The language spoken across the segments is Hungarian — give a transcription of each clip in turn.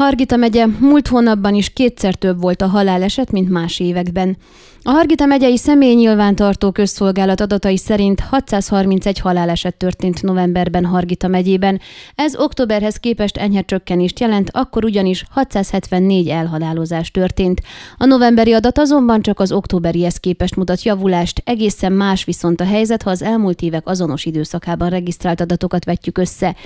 Hargita megye múlt hónapban is kétszer több volt a haláleset, mint más években. A Hargita megyei személy nyilvántartó közszolgálat adatai szerint 631 haláleset történt novemberben Hargita megyében. Ez októberhez képest enyhe csökkenést jelent, akkor ugyanis 674 elhalálozás történt. A novemberi adat azonban csak az októberihez képest mutat javulást, egészen más viszont a helyzet, ha az elmúlt évek azonos időszakában regisztrált adatokat vetjük össze.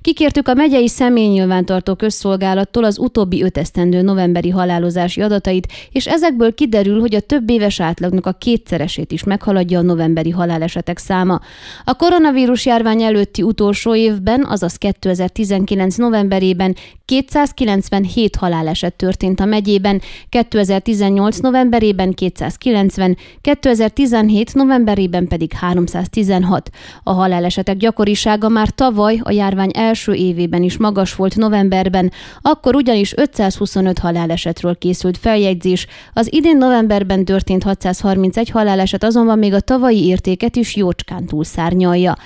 Kikértük a megyei személy nyilvántartó közszolgálattól az utóbbi öt esztendő novemberi halálozási adatait, és ezekből kiderül, hogy a több éves átlagnak a kétszeresét is meghaladja a novemberi halálesetek száma. A koronavírus járvány előtti utolsó évben, azaz 2019 novemberében 297 haláleset történt a megyében, 2018 novemberében 290, 2017 novemberében pedig 316. A halálesetek gyakorisága már tavaly a járvány első évében is magas volt novemberben, akkor ugyanis 525 halálesetről készült feljegyzés, az idén novemberben történt 631 haláleset azonban még a tavalyi értéket is jócskán túlszárnyalja.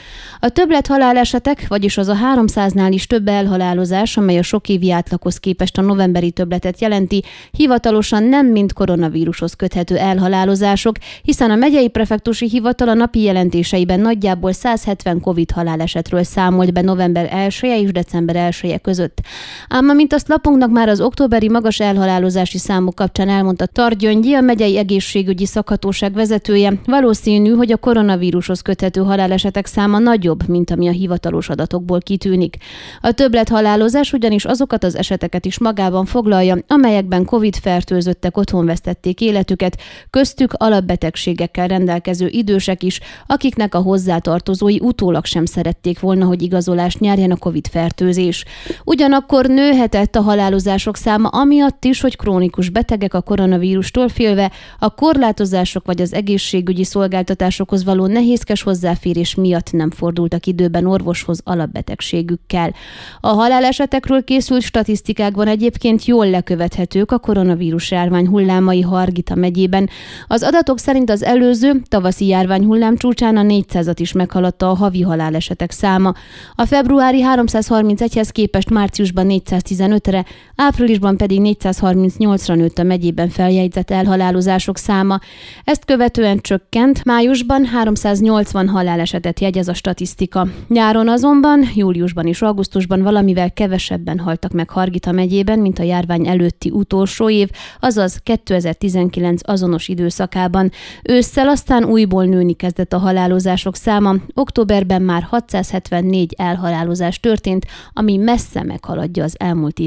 A többlet halálesetek, vagyis az a 300-nál is több elhalálozás, amely a sok évi átlaghoz képest a novemberi többletet jelenti, hivatalosan nem mind koronavírushoz köthető elhalálozások, hiszen a megyei prefektusi hivatal a napi jelentéseiben nagyjából 170 COVID halálesetről számolt be november 1 -e és december 1 -e között. Ám amint azt lapunknak már az októberi magas elhalálozási számok kapcsán elmondta Targyöngyi, a megyei egészségügyi szakhatóság vezetője, valószínű, hogy a koronavírushoz köthető halálesetek száma nagyobb, mint ami a hivatalos adatokból kitűnik. A többlet halálozás ugyanis azokat az eseteket is magában foglalja, amelyekben COVID-fertőzöttek otthon vesztették életüket, köztük alapbetegségekkel rendelkező idősek is, akiknek a hozzátartozói utólag sem szerették volna, hogy igazolást nyerjen a COVID-fertőzés. Ugyanakkor nőhetett a halálozások száma amiatt is, hogy krónikus betegek a koronavírustól félve a korlátozások vagy az egészségügyi szolgáltatásokhoz való nehézkes hozzáférés miatt nem fordultak időben orvoshoz alapbetegségükkel. A halálesetekről készült statisztikákban egyébként jól lekövethetők a koronavírus járvány hullámai Hargita megyében. Az adatok szerint az előző tavaszi járvány hullám csúcsán a 400-at is meghaladta a havi halálesetek száma. A februári 331-hez képest márciusban 415-re, áprilisban pedig 438-ra nőtt a megyében feljegyzett elhalálozások száma. Ezt követően csökkent, májusban 380 halálesetet jegyez a statisztika. Nyáron azonban, júliusban és augusztusban valamivel kevesebben haltak meg Hargita megyében, mint a járvány előtti utolsó év, azaz 2019 azonos időszakában. Ősszel aztán újból nőni kezdett a halálozások száma, októberben már 674 elhalálozás történt, ami messze meghaladja az elmúlt